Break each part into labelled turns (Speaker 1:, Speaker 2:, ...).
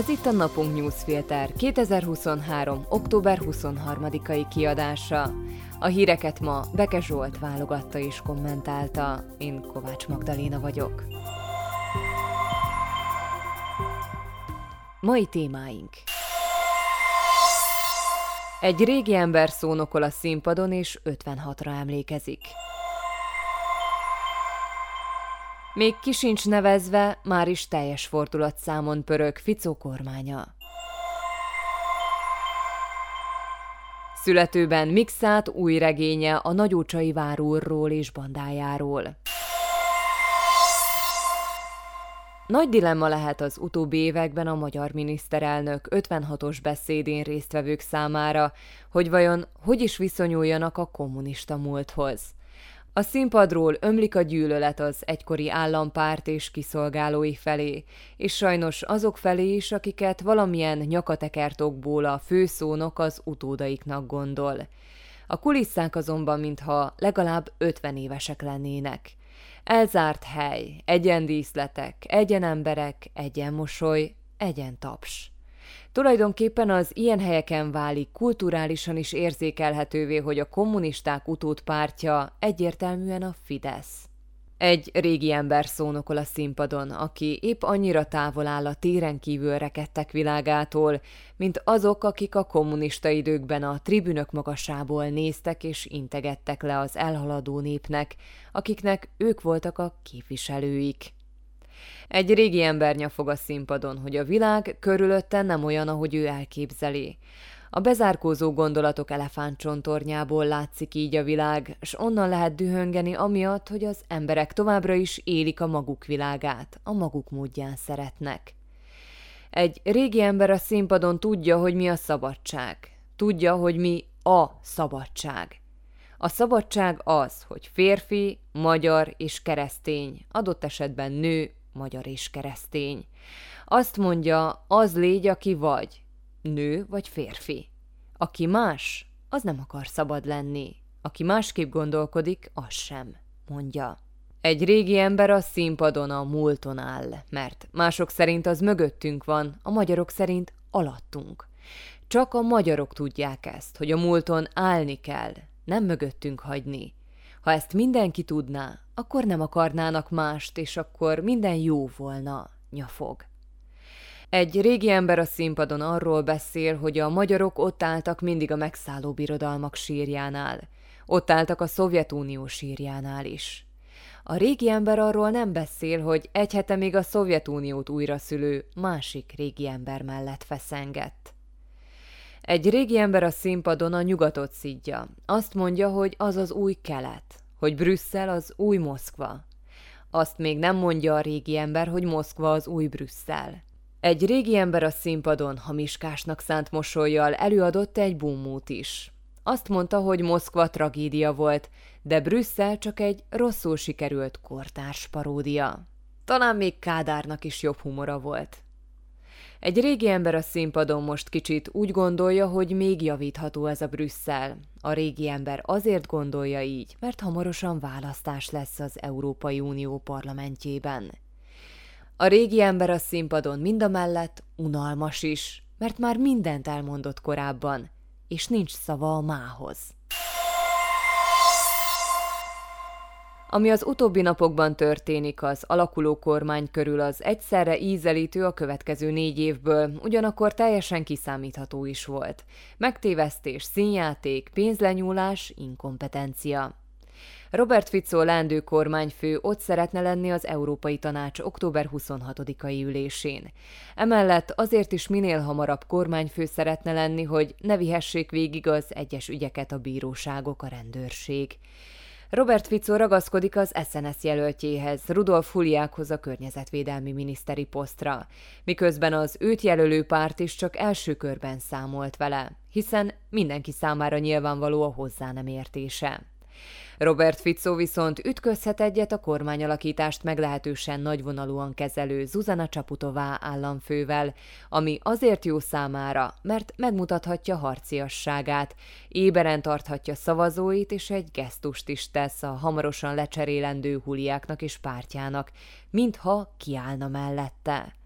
Speaker 1: Ez itt a Napunk Newsfilter 2023. október 23-ai kiadása. A híreket ma Beke Zsolt válogatta és kommentálta. Én Kovács Magdaléna vagyok. Mai témáink Egy régi ember szónokol a színpadon és 56-ra emlékezik. Még kisincs nevezve, már is teljes fordulatszámon pörög Ficó kormánya. Születőben Mixát új regénye a nagyócsai várúrról és bandájáról. Nagy dilemma lehet az utóbbi években a magyar miniszterelnök 56-os beszédén résztvevők számára, hogy vajon hogy is viszonyuljanak a kommunista múlthoz. A színpadról ömlik a gyűlölet az egykori állampárt és kiszolgálói felé, és sajnos azok felé is, akiket valamilyen nyakatekertokból a főszónok az utódaiknak gondol. A kulisszák azonban mintha legalább 50 évesek lennének. Elzárt hely, díszletek, egyen emberek, egyen mosoly, egyen taps. Tulajdonképpen az ilyen helyeken válik kulturálisan is érzékelhetővé, hogy a kommunisták utódpártja egyértelműen a Fidesz. Egy régi ember szónokol a színpadon, aki épp annyira távol áll a téren kívül rekedtek világától, mint azok, akik a kommunista időkben a tribünök magasából néztek és integettek le az elhaladó népnek, akiknek ők voltak a képviselőik. Egy régi ember nyafog a színpadon, hogy a világ körülötte nem olyan, ahogy ő elképzeli. A bezárkózó gondolatok elefántcsontornyából látszik így a világ, s onnan lehet dühöngeni amiatt, hogy az emberek továbbra is élik a maguk világát, a maguk módján szeretnek. Egy régi ember a színpadon tudja, hogy mi a szabadság. Tudja, hogy mi a szabadság. A szabadság az, hogy férfi, magyar és keresztény, adott esetben nő magyar és keresztény. Azt mondja, az légy, aki vagy, nő vagy férfi. Aki más, az nem akar szabad lenni. Aki másképp gondolkodik, az sem, mondja. Egy régi ember a színpadon a múlton áll, mert mások szerint az mögöttünk van, a magyarok szerint alattunk. Csak a magyarok tudják ezt, hogy a múlton állni kell, nem mögöttünk hagyni. Ha ezt mindenki tudná, akkor nem akarnának mást, és akkor minden jó volna, nyafog. Egy régi ember a színpadon arról beszél, hogy a magyarok ott álltak mindig a megszálló birodalmak sírjánál. Ott álltak a Szovjetunió sírjánál is. A régi ember arról nem beszél, hogy egy hete még a Szovjetuniót újra szülő másik régi ember mellett feszengett. Egy régi ember a színpadon a nyugatot szidja. Azt mondja, hogy az az új kelet hogy Brüsszel az új Moszkva. Azt még nem mondja a régi ember, hogy Moszkva az új Brüsszel. Egy régi ember a színpadon hamiskásnak szánt mosolyjal előadott egy bumút is. Azt mondta, hogy Moszkva tragédia volt, de Brüsszel csak egy rosszul sikerült kortárs paródia. Talán még Kádárnak is jobb humora volt. Egy régi ember a színpadon most kicsit úgy gondolja, hogy még javítható ez a Brüsszel. A régi ember azért gondolja így, mert hamarosan választás lesz az Európai Unió parlamentjében. A régi ember a színpadon mindamellett unalmas is, mert már mindent elmondott korábban, és nincs szava a mához. Ami az utóbbi napokban történik az alakuló kormány körül az egyszerre ízelítő a következő négy évből, ugyanakkor teljesen kiszámítható is volt. Megtévesztés, színjáték, pénzlenyúlás, inkompetencia. Robert Fico lendő kormányfő ott szeretne lenni az Európai Tanács október 26-ai ülésén. Emellett azért is minél hamarabb kormányfő szeretne lenni, hogy ne vihessék végig az egyes ügyeket a bíróságok, a rendőrség. Robert Fico ragaszkodik az SNS jelöltjéhez, Rudolf Huliákhoz a környezetvédelmi miniszteri posztra, miközben az őt jelölő párt is csak első körben számolt vele, hiszen mindenki számára nyilvánvaló a hozzá nem értése. Robert Fico viszont ütközhet egyet a kormányalakítást meglehetősen nagyvonalúan kezelő Zuzana Csaputová államfővel, ami azért jó számára, mert megmutathatja harciasságát, éberen tarthatja szavazóit, és egy gesztust is tesz a hamarosan lecserélendő huliáknak és pártjának, mintha kiállna mellette.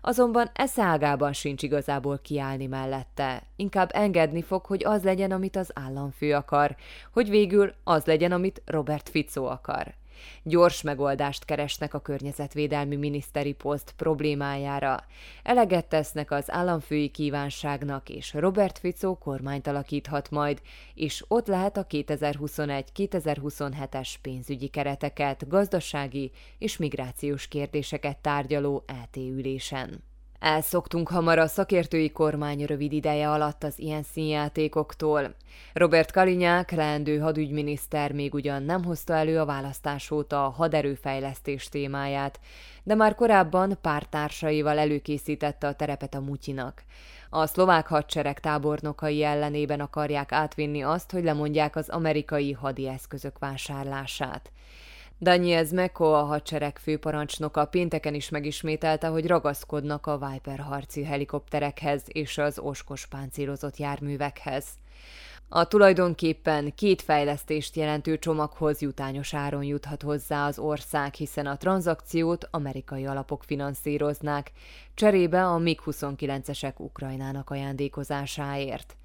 Speaker 1: Azonban eszágában sincs igazából kiállni mellette. Inkább engedni fog, hogy az legyen, amit az államfő akar, hogy végül az legyen, amit Robert Fico akar. Gyors megoldást keresnek a környezetvédelmi miniszteri poszt problémájára. Eleget tesznek az államfői kívánságnak, és Robert Fico kormányt alakíthat majd, és ott lehet a 2021-2027-es pénzügyi kereteket, gazdasági és migrációs kérdéseket tárgyaló eltéülésen. Elszoktunk hamar a szakértői kormány rövid ideje alatt az ilyen színjátékoktól. Robert Kalinyák, leendő hadügyminiszter még ugyan nem hozta elő a választás óta a haderőfejlesztés témáját, de már korábban pártársaival előkészítette a terepet a Mutyinak. A szlovák hadsereg tábornokai ellenében akarják átvinni azt, hogy lemondják az amerikai hadi eszközök vásárlását. Daniel Zmeko, a hadsereg főparancsnoka pénteken is megismételte, hogy ragaszkodnak a Viper harci helikopterekhez és az oskos páncélozott járművekhez. A tulajdonképpen két fejlesztést jelentő csomaghoz jutányos áron juthat hozzá az ország, hiszen a tranzakciót amerikai alapok finanszíroznák, cserébe a MiG-29-esek Ukrajnának ajándékozásáért.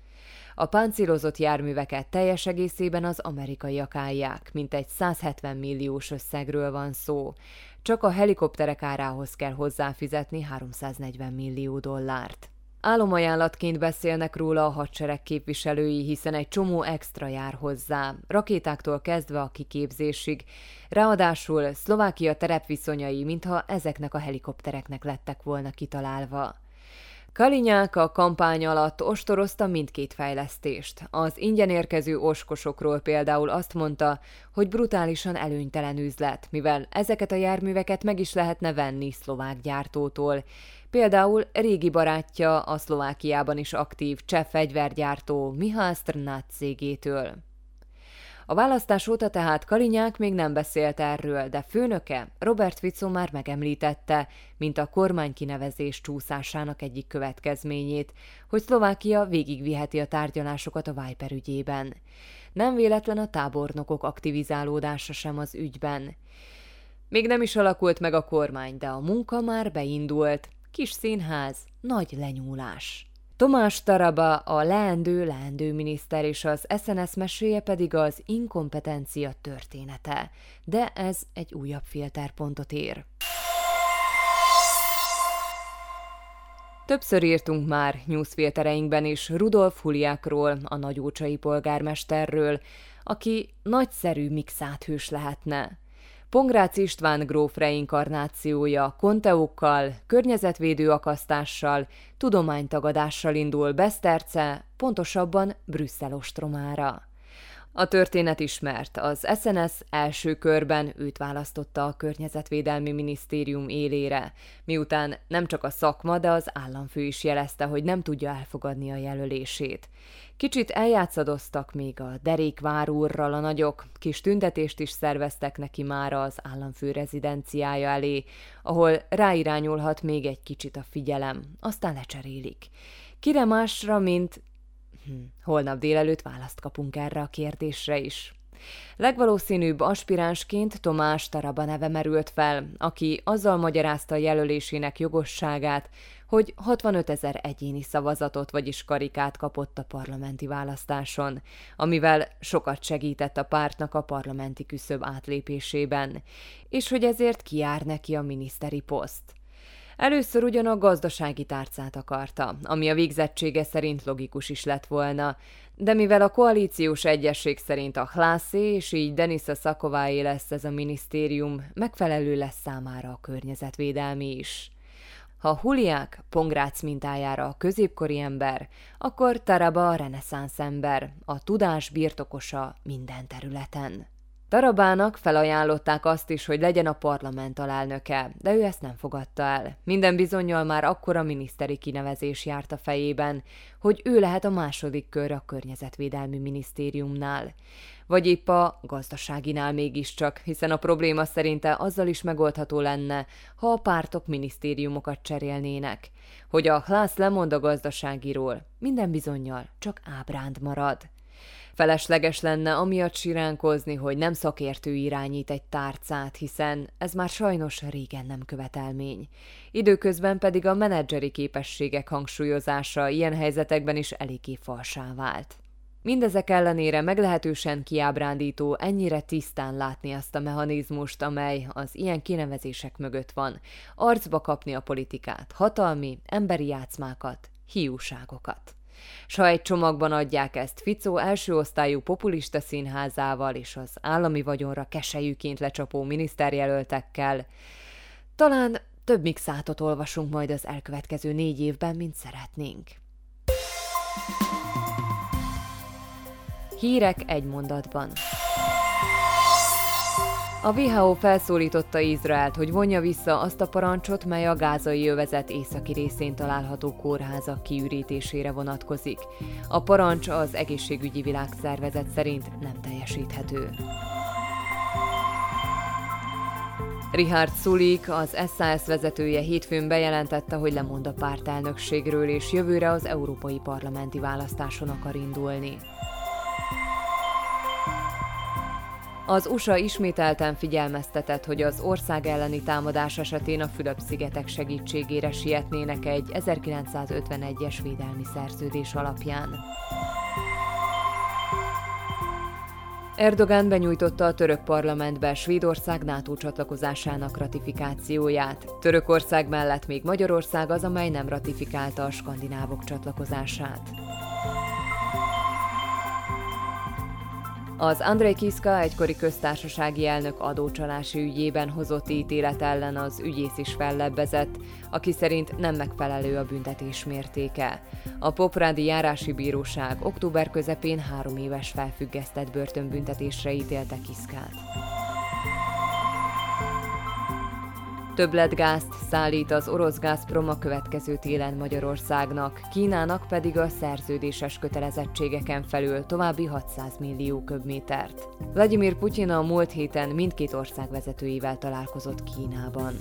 Speaker 1: A páncélozott járműveket teljes egészében az amerikaiak állják, mint egy 170 milliós összegről van szó. Csak a helikopterek árához kell hozzáfizetni 340 millió dollárt. Álomajánlatként beszélnek róla a hadsereg képviselői, hiszen egy csomó extra jár hozzá, rakétáktól kezdve a kiképzésig. Ráadásul Szlovákia terepviszonyai, mintha ezeknek a helikoptereknek lettek volna kitalálva. Kalinyák a kampány alatt ostorozta mindkét fejlesztést. Az ingyen érkező oskosokról például azt mondta, hogy brutálisan előnytelen üzlet, mivel ezeket a járműveket meg is lehetne venni szlovák gyártótól. Például régi barátja a Szlovákiában is aktív cseh fegyvergyártó Mihály Strnát cégétől. A választás óta tehát Kalinyák még nem beszélt erről, de főnöke Robert Fico már megemlítette, mint a kormány kinevezés csúszásának egyik következményét, hogy Szlovákia végigviheti a tárgyalásokat a Viper ügyében. Nem véletlen a tábornokok aktivizálódása sem az ügyben. Még nem is alakult meg a kormány, de a munka már beindult. Kis színház, nagy lenyúlás. Tomás Taraba a leendő leendő miniszter és az SNS meséje pedig az inkompetencia története, de ez egy újabb filterpontot ér. Többször írtunk már newsfiltereinkben is Rudolf Huliákról, a nagyócsai polgármesterről, aki nagyszerű mixáthős lehetne. Pongrácz István gróf reinkarnációja konteókkal, környezetvédő akasztással, tudománytagadással indul Beszterce, pontosabban Brüsszel ostromára. A történet ismert. Az SNS első körben őt választotta a Környezetvédelmi Minisztérium élére, miután nem csak a szakma, de az államfő is jelezte, hogy nem tudja elfogadni a jelölését. Kicsit eljátszadoztak még a derékvár úrral a nagyok, kis tüntetést is szerveztek neki mára az államfő rezidenciája elé, ahol ráirányulhat még egy kicsit a figyelem, aztán lecserélik. Kire másra, mint Holnap délelőtt választ kapunk erre a kérdésre is. Legvalószínűbb aspiránsként Tomás Taraba neve merült fel, aki azzal magyarázta a jelölésének jogosságát, hogy 65 ezer egyéni szavazatot, vagyis karikát kapott a parlamenti választáson, amivel sokat segített a pártnak a parlamenti küszöb átlépésében, és hogy ezért kiár neki a miniszteri poszt. Először ugyan a gazdasági tárcát akarta, ami a végzettsége szerint logikus is lett volna, de mivel a koalíciós egyesség szerint a Hlászé és így Denisa Szakováé lesz ez a minisztérium, megfelelő lesz számára a környezetvédelmi is. Ha Huliák Pongrác mintájára a középkori ember, akkor Taraba a reneszánsz ember, a tudás birtokosa minden területen. Tarabának felajánlották azt is, hogy legyen a parlament alelnöke, de ő ezt nem fogadta el. Minden bizonyal már akkora miniszteri kinevezés járt a fejében, hogy ő lehet a második kör a környezetvédelmi minisztériumnál. Vagy épp a gazdaságinál mégiscsak, hiszen a probléma szerinte azzal is megoldható lenne, ha a pártok minisztériumokat cserélnének. Hogy a Hlász lemond a gazdaságiról, minden bizonyal csak ábránd marad. Felesleges lenne amiatt siránkozni, hogy nem szakértő irányít egy tárcát, hiszen ez már sajnos régen nem követelmény. Időközben pedig a menedzseri képességek hangsúlyozása ilyen helyzetekben is eléggé falsá vált. Mindezek ellenére meglehetősen kiábrándító ennyire tisztán látni azt a mechanizmust, amely az ilyen kinevezések mögött van, arcba kapni a politikát, hatalmi, emberi játszmákat, hiúságokat. S ha egy csomagban adják ezt Ficó első osztályú populista színházával és az állami vagyonra kesejűként lecsapó miniszterjelöltekkel, talán több mixátot olvasunk majd az elkövetkező négy évben, mint szeretnénk. Hírek egy mondatban. A WHO felszólította Izraelt, hogy vonja vissza azt a parancsot, mely a gázai övezet északi részén található kórházak kiürítésére vonatkozik. A parancs az egészségügyi világszervezet szerint nem teljesíthető. Richard Sulik, az SAS vezetője hétfőn bejelentette, hogy lemond a pártelnökségről, és jövőre az európai parlamenti választáson akar indulni. Az USA ismételten figyelmeztetett, hogy az ország elleni támadás esetén a Fülöp-szigetek segítségére sietnének egy 1951-es védelmi szerződés alapján. Erdogan benyújtotta a török parlamentbe Svédország NATO csatlakozásának ratifikációját. Törökország mellett még Magyarország az, amely nem ratifikálta a skandinávok csatlakozását. Az Andrei Kiska egykori köztársasági elnök adócsalási ügyében hozott ítélet ellen az ügyész is fellebbezett, aki szerint nem megfelelő a büntetés mértéke. A Poprádi járási bíróság október közepén három éves felfüggesztett börtönbüntetésre ítélte Kiszkát. Többletgázt szállít az orosz Gazprom a következő télen Magyarországnak, Kínának pedig a szerződéses kötelezettségeken felül további 600 millió köbmétert. Vladimir Putyin a múlt héten mindkét ország vezetőivel találkozott Kínában.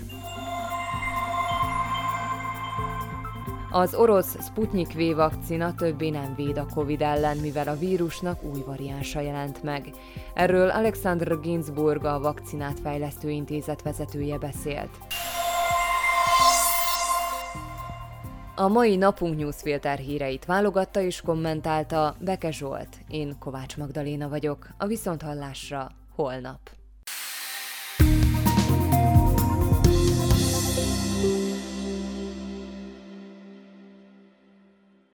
Speaker 1: Az orosz Sputnik V vakcina többé nem véd a Covid ellen, mivel a vírusnak új variánsa jelent meg. Erről Alexander Ginsburg, a vakcinát fejlesztő intézet vezetője beszélt. A mai napunk newsfilter híreit válogatta és kommentálta Beke Zsolt. Én Kovács Magdaléna vagyok. A Viszonthallásra holnap.